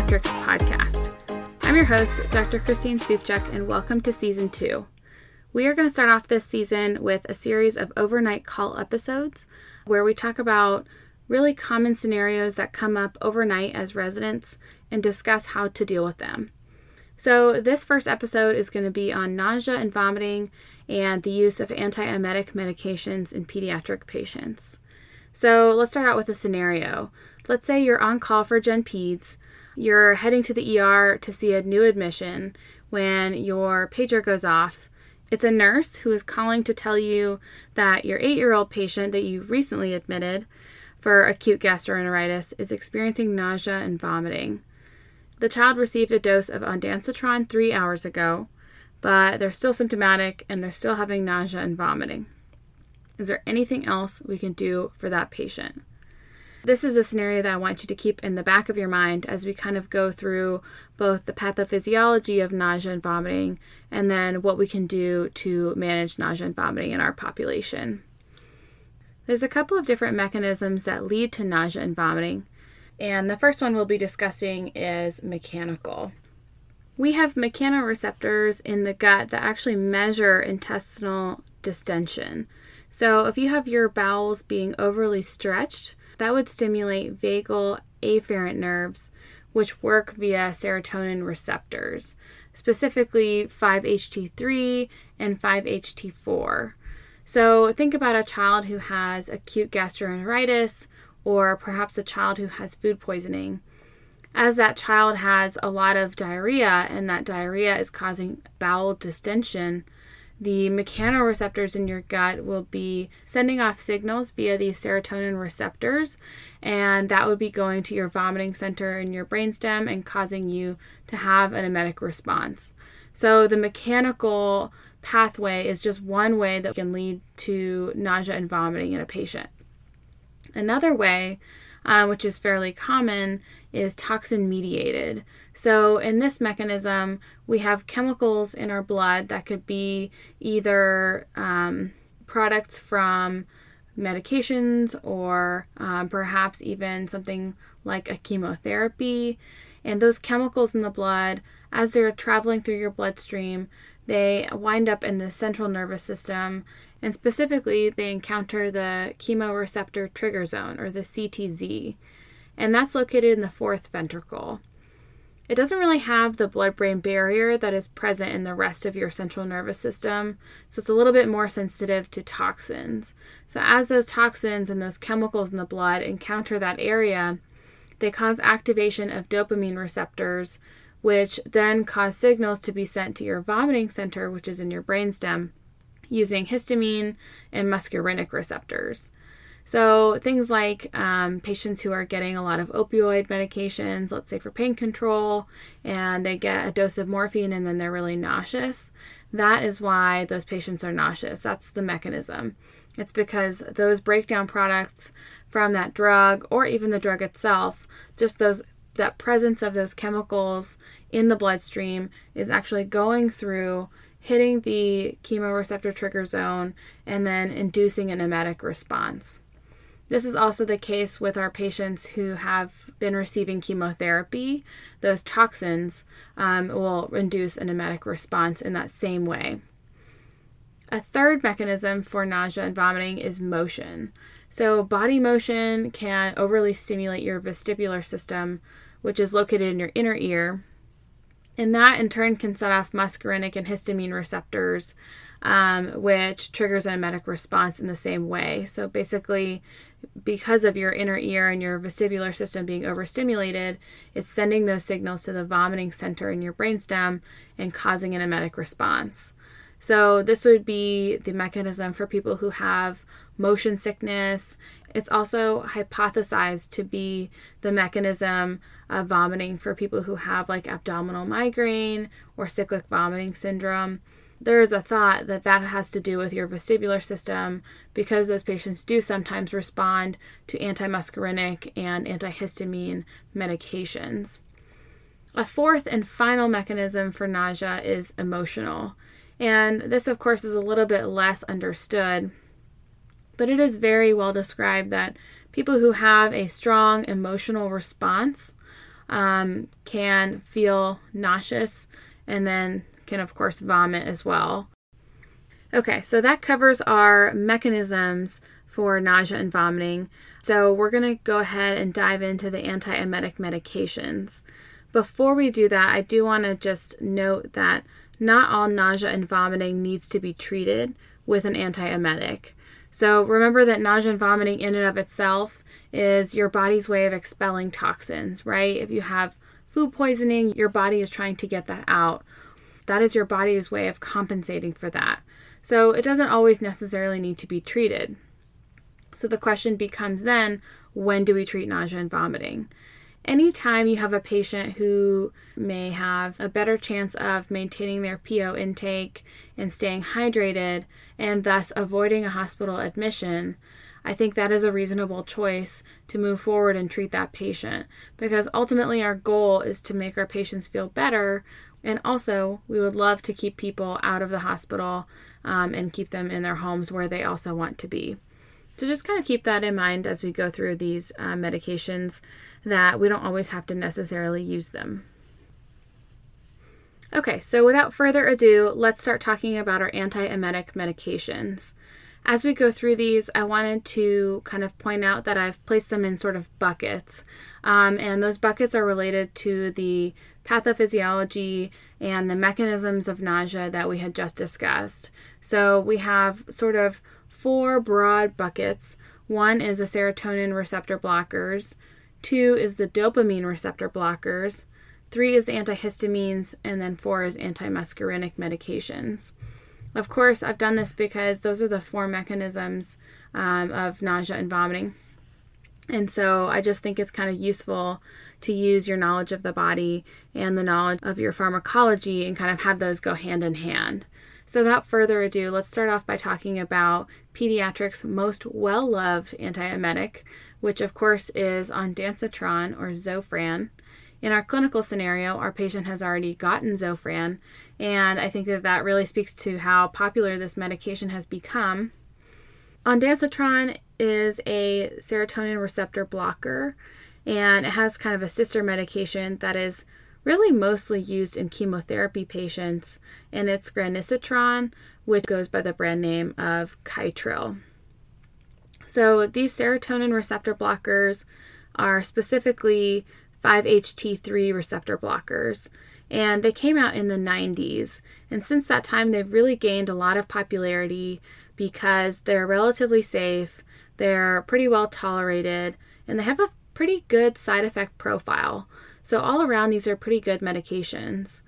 pediatrics podcast. I'm your host, Dr. Christine Sufchuk, and welcome to season two. We are going to start off this season with a series of overnight call episodes where we talk about really common scenarios that come up overnight as residents and discuss how to deal with them. So, this first episode is going to be on nausea and vomiting and the use of antiemetic medications in pediatric patients. So, let's start out with a scenario. Let's say you're on call for Gen Peds, you're heading to the ER to see a new admission when your pager goes off. It's a nurse who is calling to tell you that your eight year old patient that you recently admitted for acute gastroenteritis is experiencing nausea and vomiting. The child received a dose of ondansetron three hours ago, but they're still symptomatic and they're still having nausea and vomiting. Is there anything else we can do for that patient? This is a scenario that I want you to keep in the back of your mind as we kind of go through both the pathophysiology of nausea and vomiting and then what we can do to manage nausea and vomiting in our population. There's a couple of different mechanisms that lead to nausea and vomiting, and the first one we'll be discussing is mechanical. We have mechanoreceptors in the gut that actually measure intestinal distension. So, if you have your bowels being overly stretched, that would stimulate vagal afferent nerves, which work via serotonin receptors, specifically 5-HT3 and 5-HT4. So, think about a child who has acute gastroenteritis or perhaps a child who has food poisoning. As that child has a lot of diarrhea and that diarrhea is causing bowel distension, the mechanoreceptors in your gut will be sending off signals via these serotonin receptors, and that would be going to your vomiting center in your brainstem and causing you to have an emetic response. So, the mechanical pathway is just one way that can lead to nausea and vomiting in a patient. Another way, uh, which is fairly common, is toxin mediated. So, in this mechanism, we have chemicals in our blood that could be either um, products from medications or um, perhaps even something like a chemotherapy. And those chemicals in the blood, as they're traveling through your bloodstream, they wind up in the central nervous system and specifically they encounter the chemoreceptor trigger zone or the CTZ, and that's located in the fourth ventricle. It doesn't really have the blood brain barrier that is present in the rest of your central nervous system, so it's a little bit more sensitive to toxins. So, as those toxins and those chemicals in the blood encounter that area, they cause activation of dopamine receptors, which then cause signals to be sent to your vomiting center, which is in your brainstem, using histamine and muscarinic receptors. So, things like um, patients who are getting a lot of opioid medications, let's say for pain control, and they get a dose of morphine and then they're really nauseous, that is why those patients are nauseous. That's the mechanism. It's because those breakdown products from that drug or even the drug itself, just those that presence of those chemicals in the bloodstream is actually going through hitting the chemoreceptor trigger zone and then inducing an emetic response. This is also the case with our patients who have been receiving chemotherapy. Those toxins um, will induce an emetic response in that same way. A third mechanism for nausea and vomiting is motion. So, body motion can overly stimulate your vestibular system, which is located in your inner ear, and that in turn can set off muscarinic and histamine receptors, um, which triggers an emetic response in the same way. So basically, because of your inner ear and your vestibular system being overstimulated, it's sending those signals to the vomiting center in your brainstem and causing an emetic response. So, this would be the mechanism for people who have motion sickness. It's also hypothesized to be the mechanism of vomiting for people who have like abdominal migraine or cyclic vomiting syndrome there is a thought that that has to do with your vestibular system because those patients do sometimes respond to antimuscarinic and antihistamine medications. A fourth and final mechanism for nausea is emotional. And this, of course, is a little bit less understood, but it is very well described that people who have a strong emotional response um, can feel nauseous and then can, of course, vomit as well. Okay, so that covers our mechanisms for nausea and vomiting. So we're going to go ahead and dive into the antiemetic medications. Before we do that, I do want to just note that not all nausea and vomiting needs to be treated with an antiemetic. So remember that nausea and vomiting in and of itself is your body's way of expelling toxins, right? If you have food poisoning, your body is trying to get that out. That is your body's way of compensating for that. So it doesn't always necessarily need to be treated. So the question becomes then when do we treat nausea and vomiting? Anytime you have a patient who may have a better chance of maintaining their PO intake and staying hydrated and thus avoiding a hospital admission, I think that is a reasonable choice to move forward and treat that patient because ultimately our goal is to make our patients feel better. And also, we would love to keep people out of the hospital um, and keep them in their homes where they also want to be. So, just kind of keep that in mind as we go through these uh, medications that we don't always have to necessarily use them. Okay, so without further ado, let's start talking about our antiemetic medications. As we go through these, I wanted to kind of point out that I've placed them in sort of buckets. Um, and those buckets are related to the pathophysiology and the mechanisms of nausea that we had just discussed. So we have sort of four broad buckets. One is the serotonin receptor blockers, two is the dopamine receptor blockers, three is the antihistamines, and then four is antimuscarinic medications. Of course, I've done this because those are the four mechanisms um, of nausea and vomiting. And so I just think it's kind of useful to use your knowledge of the body and the knowledge of your pharmacology and kind of have those go hand in hand. So, without further ado, let's start off by talking about pediatrics' most well loved antiemetic, which of course is on ondansetron or Zofran. In our clinical scenario, our patient has already gotten Zofran, and I think that that really speaks to how popular this medication has become. Ondansetron is a serotonin receptor blocker, and it has kind of a sister medication that is really mostly used in chemotherapy patients, and it's granisetron, which goes by the brand name of Kytril. So these serotonin receptor blockers are specifically 5-HT3 receptor blockers, and they came out in the 90s. And since that time, they've really gained a lot of popularity because they're relatively safe, they're pretty well tolerated, and they have a pretty good side effect profile. So, all around, these are pretty good medications.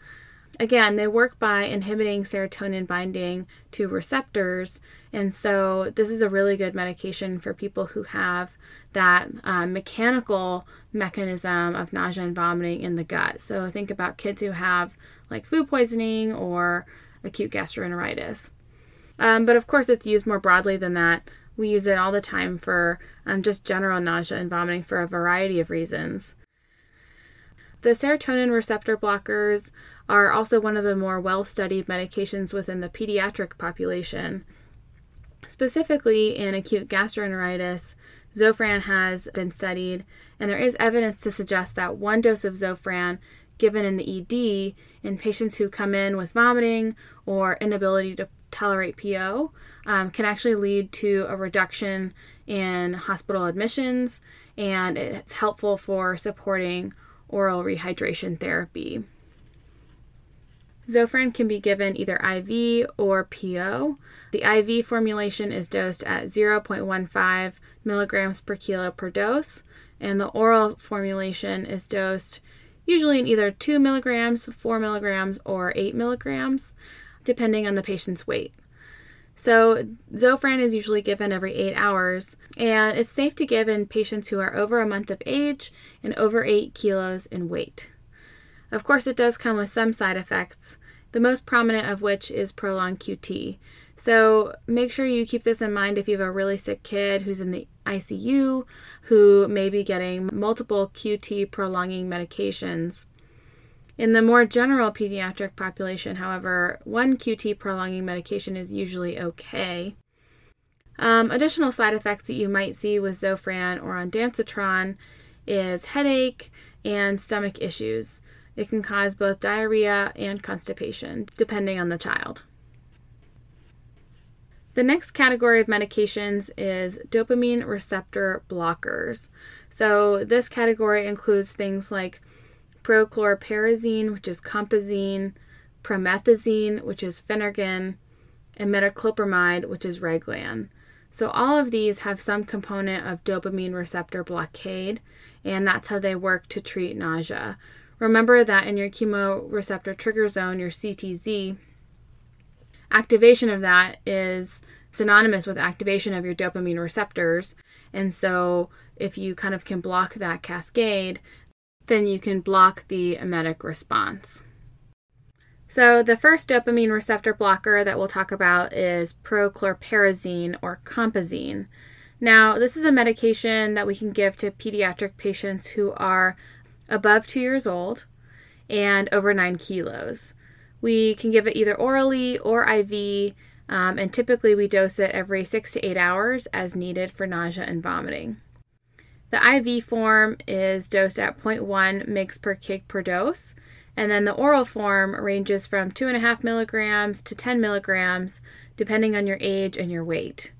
Again, they work by inhibiting serotonin binding to receptors, and so this is a really good medication for people who have that um, mechanical mechanism of nausea and vomiting in the gut. So think about kids who have like food poisoning or acute gastroenteritis. Um, but of course, it's used more broadly than that. We use it all the time for um, just general nausea and vomiting for a variety of reasons. The serotonin receptor blockers are also one of the more well studied medications within the pediatric population. Specifically, in acute gastroenteritis, Zofran has been studied, and there is evidence to suggest that one dose of Zofran given in the ED in patients who come in with vomiting or inability to tolerate PO um, can actually lead to a reduction in hospital admissions, and it's helpful for supporting oral rehydration therapy. Zofran can be given either IV or PO. The IV formulation is dosed at 0.15 milligrams per kilo per dose, and the oral formulation is dosed usually in either 2 milligrams, 4 milligrams, or 8 milligrams, depending on the patient's weight. So, Zofran is usually given every eight hours, and it's safe to give in patients who are over a month of age and over 8 kilos in weight. Of course, it does come with some side effects, the most prominent of which is prolonged QT. So make sure you keep this in mind if you have a really sick kid who's in the ICU, who may be getting multiple QT prolonging medications. In the more general pediatric population, however, one QT prolonging medication is usually okay. Um, additional side effects that you might see with Zofran or on ondansetron is headache and stomach issues. It can cause both diarrhea and constipation, depending on the child. The next category of medications is dopamine receptor blockers. So, this category includes things like prochlorperazine, which is compazine, promethazine, which is Phenergan, and metoclopramide, which is Reglan. So, all of these have some component of dopamine receptor blockade, and that's how they work to treat nausea. Remember that in your chemoreceptor trigger zone, your CTZ, activation of that is synonymous with activation of your dopamine receptors. And so, if you kind of can block that cascade, then you can block the emetic response. So, the first dopamine receptor blocker that we'll talk about is prochlorperazine or compazine. Now, this is a medication that we can give to pediatric patients who are above two years old and over nine kilos. We can give it either orally or IV, um, and typically we dose it every six to eight hours as needed for nausea and vomiting. The IV form is dosed at 0.1 mg per kg per dose, and then the oral form ranges from 2.5 milligrams to 10 milligrams, depending on your age and your weight.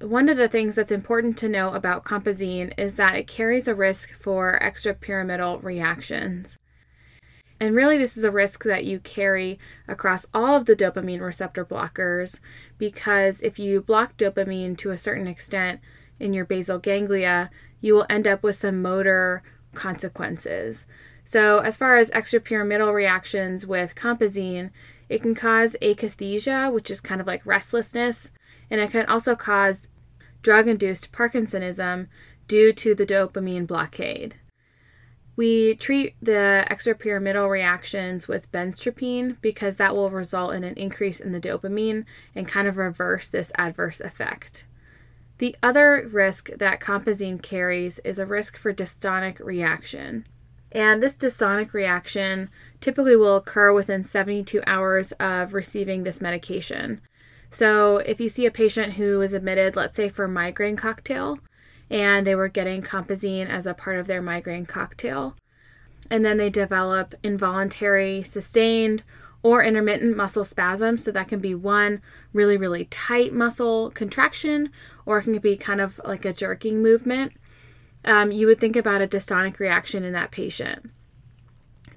One of the things that's important to know about compazine is that it carries a risk for extrapyramidal reactions. And really, this is a risk that you carry across all of the dopamine receptor blockers because if you block dopamine to a certain extent in your basal ganglia, you will end up with some motor consequences. So, as far as extrapyramidal reactions with compazine, it can cause akathisia, which is kind of like restlessness, and it can also cause drug induced Parkinsonism due to the dopamine blockade. We treat the extrapyramidal reactions with benztropine because that will result in an increase in the dopamine and kind of reverse this adverse effect. The other risk that compazine carries is a risk for dystonic reaction. And this dystonic reaction typically will occur within 72 hours of receiving this medication. So, if you see a patient who is admitted, let's say for migraine cocktail, and they were getting compazine as a part of their migraine cocktail, and then they develop involuntary, sustained, or intermittent muscle spasms. So that can be one really, really tight muscle contraction, or it can be kind of like a jerking movement. Um, you would think about a dystonic reaction in that patient.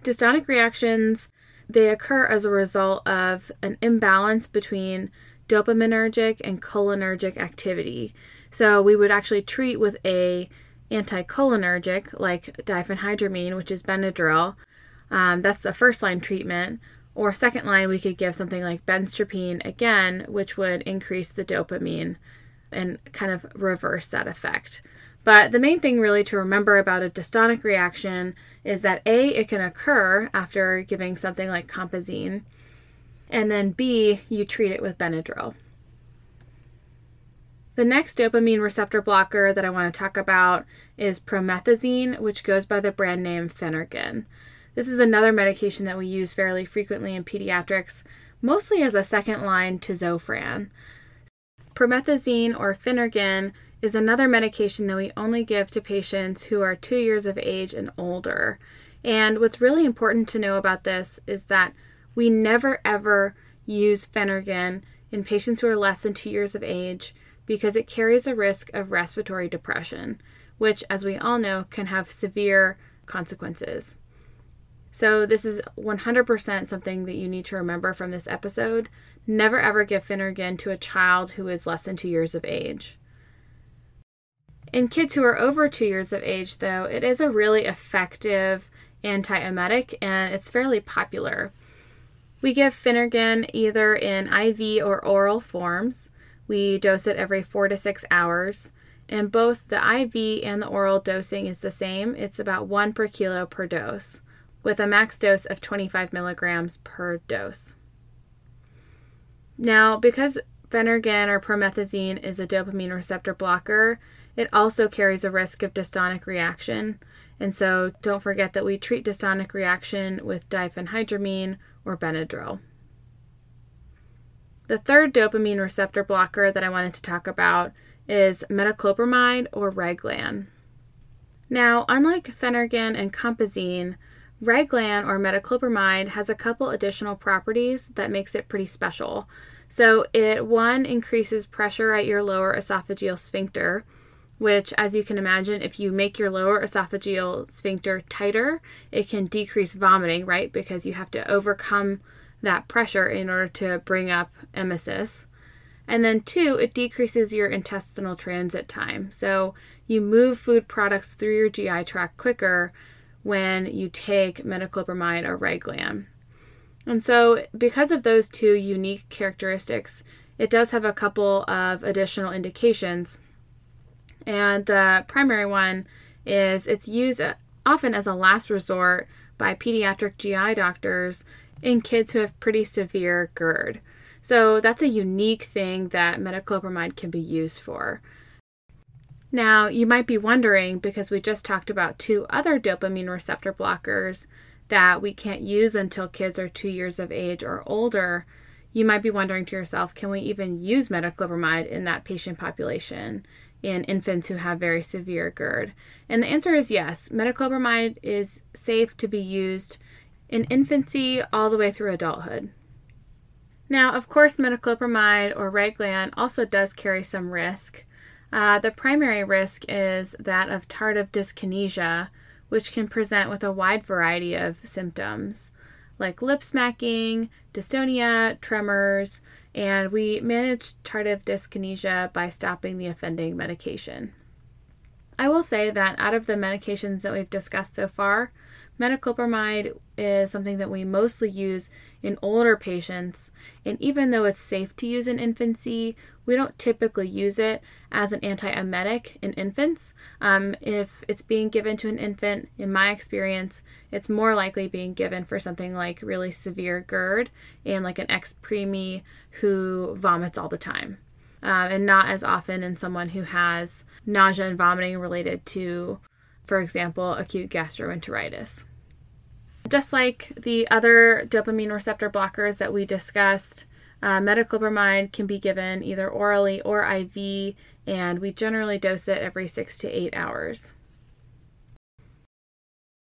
Dystonic reactions they occur as a result of an imbalance between dopaminergic and cholinergic activity. So we would actually treat with a anticholinergic like diphenhydramine, which is Benadryl. Um, that's the first line treatment. Or second line, we could give something like benztropine again, which would increase the dopamine and kind of reverse that effect. But the main thing really to remember about a dystonic reaction is that A, it can occur after giving something like compazine, and then B, you treat it with Benadryl. The next dopamine receptor blocker that I want to talk about is promethazine, which goes by the brand name Phenergan. This is another medication that we use fairly frequently in pediatrics, mostly as a second line to Zofran. Promethazine or Phenergan is another medication that we only give to patients who are two years of age and older. And what's really important to know about this is that we never ever use Phenergan in patients who are less than two years of age because it carries a risk of respiratory depression, which, as we all know, can have severe consequences. So, this is 100% something that you need to remember from this episode. Never ever give Phenergan to a child who is less than two years of age. In kids who are over two years of age, though, it is a really effective antiemetic and it's fairly popular. We give Phenergan either in IV or oral forms. We dose it every four to six hours. And both the IV and the oral dosing is the same. It's about one per kilo per dose, with a max dose of 25 milligrams per dose. Now, because Phenergan or promethazine is a dopamine receptor blocker, it also carries a risk of dystonic reaction. And so don't forget that we treat dystonic reaction with diphenhydramine or Benadryl. The third dopamine receptor blocker that I wanted to talk about is metoclopramide or Reglan. Now, unlike Phenergan and Compazine, Reglan or metoclopramide has a couple additional properties that makes it pretty special. So, it one increases pressure at your lower esophageal sphincter, which, as you can imagine, if you make your lower esophageal sphincter tighter, it can decrease vomiting, right? Because you have to overcome that pressure in order to bring up emesis. And then, two, it decreases your intestinal transit time. So, you move food products through your GI tract quicker when you take metoclopramide or Reglan. And so, because of those two unique characteristics, it does have a couple of additional indications and the primary one is it's used uh, often as a last resort by pediatric GI doctors in kids who have pretty severe GERD. So that's a unique thing that metoclopramide can be used for. Now, you might be wondering because we just talked about two other dopamine receptor blockers that we can't use until kids are two years of age or older. You might be wondering to yourself, can we even use metoclopramide in that patient population? In infants who have very severe GERD? And the answer is yes. Metoclopramide is safe to be used in infancy all the way through adulthood. Now, of course, metoclopramide or Reglan also does carry some risk. Uh, the primary risk is that of tardive dyskinesia, which can present with a wide variety of symptoms like lip smacking, dystonia, tremors, and we managed tardive dyskinesia by stopping the offending medication. I will say that out of the medications that we've discussed so far, metoclopramide is something that we mostly use in older patients, and even though it's safe to use in infancy, we don't typically use it as an antiemetic in infants. Um, if it's being given to an infant, in my experience, it's more likely being given for something like really severe GERD and like an ex preemie who vomits all the time. Uh, and not as often in someone who has nausea and vomiting related to, for example, acute gastroenteritis. Just like the other dopamine receptor blockers that we discussed, uh, metoclopramide can be given either orally or IV, and we generally dose it every six to eight hours.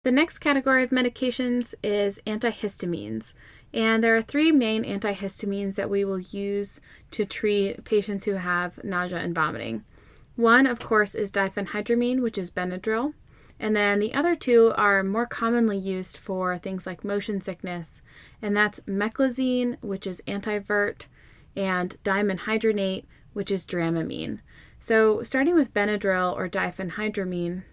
The next category of medications is antihistamines. And there are three main antihistamines that we will use to treat patients who have nausea and vomiting. One, of course, is diphenhydramine, which is Benadryl. And then the other two are more commonly used for things like motion sickness, and that's meclizine, which is antivert, and dimenhydrinate, which is dramamine. So, starting with Benadryl or diphenhydramine,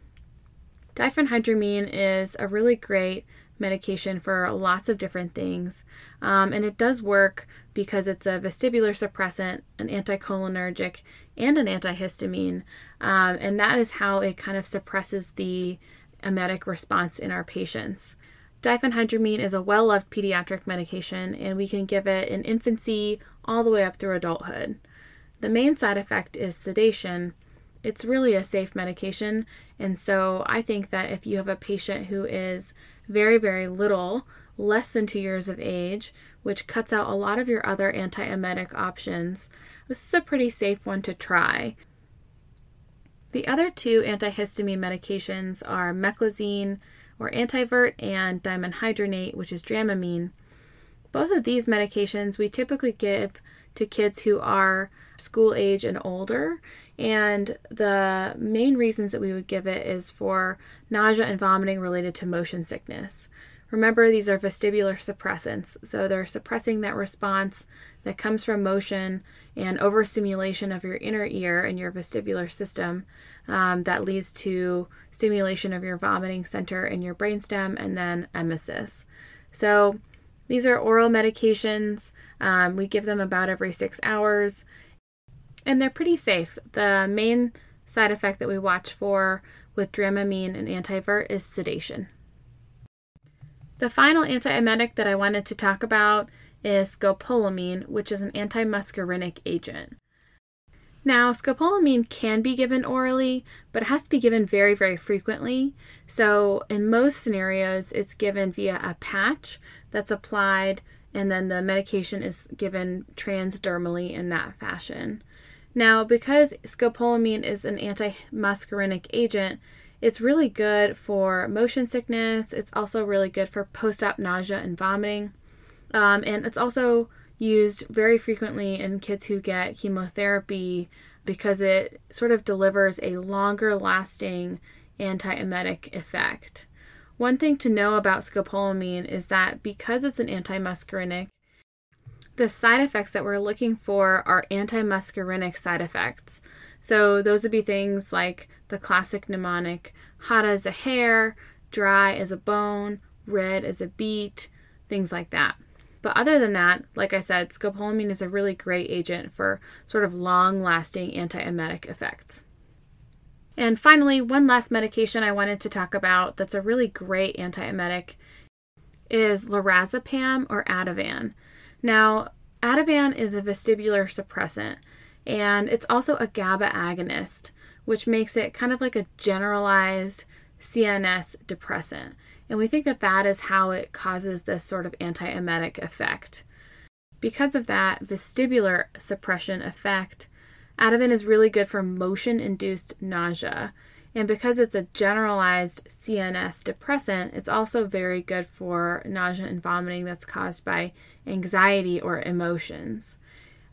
diphenhydramine is a really great medication for lots of different things. Um, and it does work because it's a vestibular suppressant, an anticholinergic, and an antihistamine. Um, and that is how it kind of suppresses the emetic response in our patients. Diphenhydramine is a well loved pediatric medication, and we can give it in infancy all the way up through adulthood. The main side effect is sedation. It's really a safe medication, and so I think that if you have a patient who is very, very little, less than two years of age, which cuts out a lot of your other antiemetic options. This is a pretty safe one to try. The other two antihistamine medications are meclizine or antivert and dimenhydrinate, which is dramamine. Both of these medications we typically give to kids who are school age and older, and the main reasons that we would give it is for nausea and vomiting related to motion sickness. Remember, these are vestibular suppressants, so they're suppressing that response that comes from motion and overstimulation of your inner ear and your vestibular system um, that leads to stimulation of your vomiting center and your brainstem and then emesis. So, these are oral medications. Um, we give them about every six hours and they're pretty safe. The main side effect that we watch for with Dramamine and Antivert is sedation. The final antiemetic that I wanted to talk about is scopolamine, which is an antimuscarinic agent. Now, scopolamine can be given orally, but it has to be given very, very frequently. So, in most scenarios, it's given via a patch that's applied and then the medication is given transdermally in that fashion. Now, because scopolamine is an antimuscarinic agent, it's really good for motion sickness. It's also really good for post op nausea and vomiting. Um, and it's also used very frequently in kids who get chemotherapy because it sort of delivers a longer lasting antiemetic effect. One thing to know about scopolamine is that because it's an antimuscarinic, the side effects that we're looking for are antimuscarinic side effects. So those would be things like the classic mnemonic hot as a hare, dry as a bone, red as a beet, things like that. But other than that, like I said, scopolamine is a really great agent for sort of long lasting antiemetic effects. And finally, one last medication I wanted to talk about that's a really great antiemetic is lorazepam or Ativan. Now, Ativan is a vestibular suppressant and it's also a GABA agonist, which makes it kind of like a generalized CNS depressant. And we think that that is how it causes this sort of antiemetic effect. Because of that vestibular suppression effect, Ativan is really good for motion induced nausea. And because it's a generalized CNS depressant, it's also very good for nausea and vomiting that's caused by anxiety or emotions.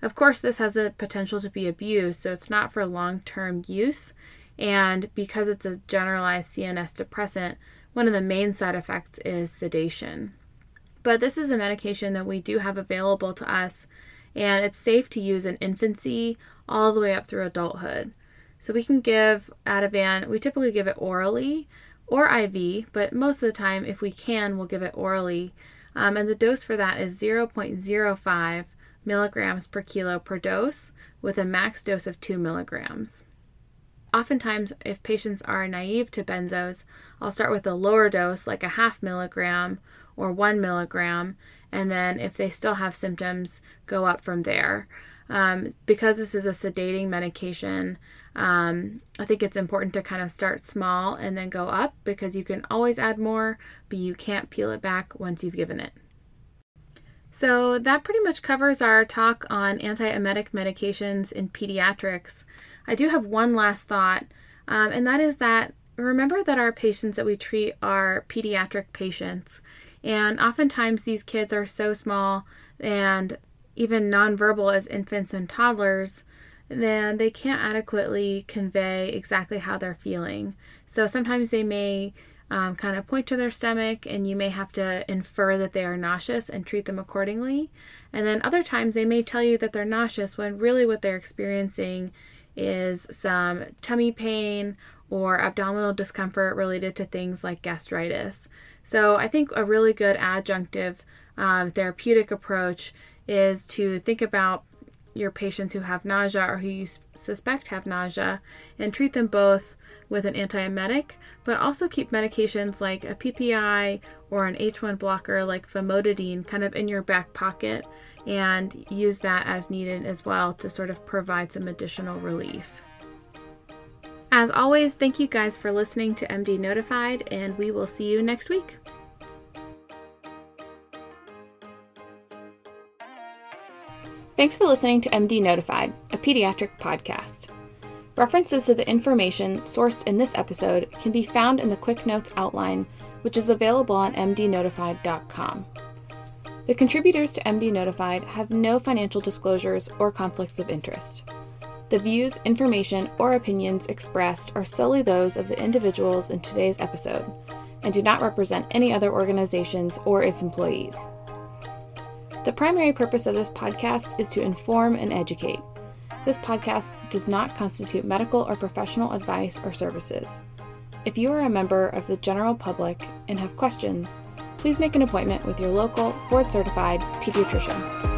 Of course, this has a potential to be abused, so it's not for long term use. And because it's a generalized CNS depressant, one of the main side effects is sedation. But this is a medication that we do have available to us, and it's safe to use in infancy all the way up through adulthood. So we can give Ativan, we typically give it orally or IV, but most of the time, if we can, we'll give it orally. Um, and the dose for that is 0.05 milligrams per kilo per dose with a max dose of 2 milligrams. Oftentimes, if patients are naive to benzos, I'll start with a lower dose, like a half milligram or one milligram, and then if they still have symptoms, go up from there. Um, because this is a sedating medication, um, I think it's important to kind of start small and then go up because you can always add more, but you can't peel it back once you've given it. So that pretty much covers our talk on antiemetic medications in pediatrics. I do have one last thought, um, and that is that remember that our patients that we treat are pediatric patients. And oftentimes these kids are so small and even nonverbal as infants and toddlers, then they can't adequately convey exactly how they're feeling. So sometimes they may um, kind of point to their stomach, and you may have to infer that they are nauseous and treat them accordingly. And then other times they may tell you that they're nauseous when really what they're experiencing is some tummy pain or abdominal discomfort related to things like gastritis. So I think a really good adjunctive um, therapeutic approach is to think about your patients who have nausea or who you suspect have nausea and treat them both with an antiemetic, but also keep medications like a PPI or an H1 blocker like famotidine kind of in your back pocket and use that as needed as well to sort of provide some additional relief. As always, thank you guys for listening to MD Notified, and we will see you next week. Thanks for listening to MD Notified, a pediatric podcast. References to the information sourced in this episode can be found in the Quick Notes outline, which is available on mdnotified.com. The contributors to MD Notified have no financial disclosures or conflicts of interest. The views, information, or opinions expressed are solely those of the individuals in today's episode and do not represent any other organizations or its employees. The primary purpose of this podcast is to inform and educate. This podcast does not constitute medical or professional advice or services. If you are a member of the general public and have questions, please make an appointment with your local board certified pediatrician.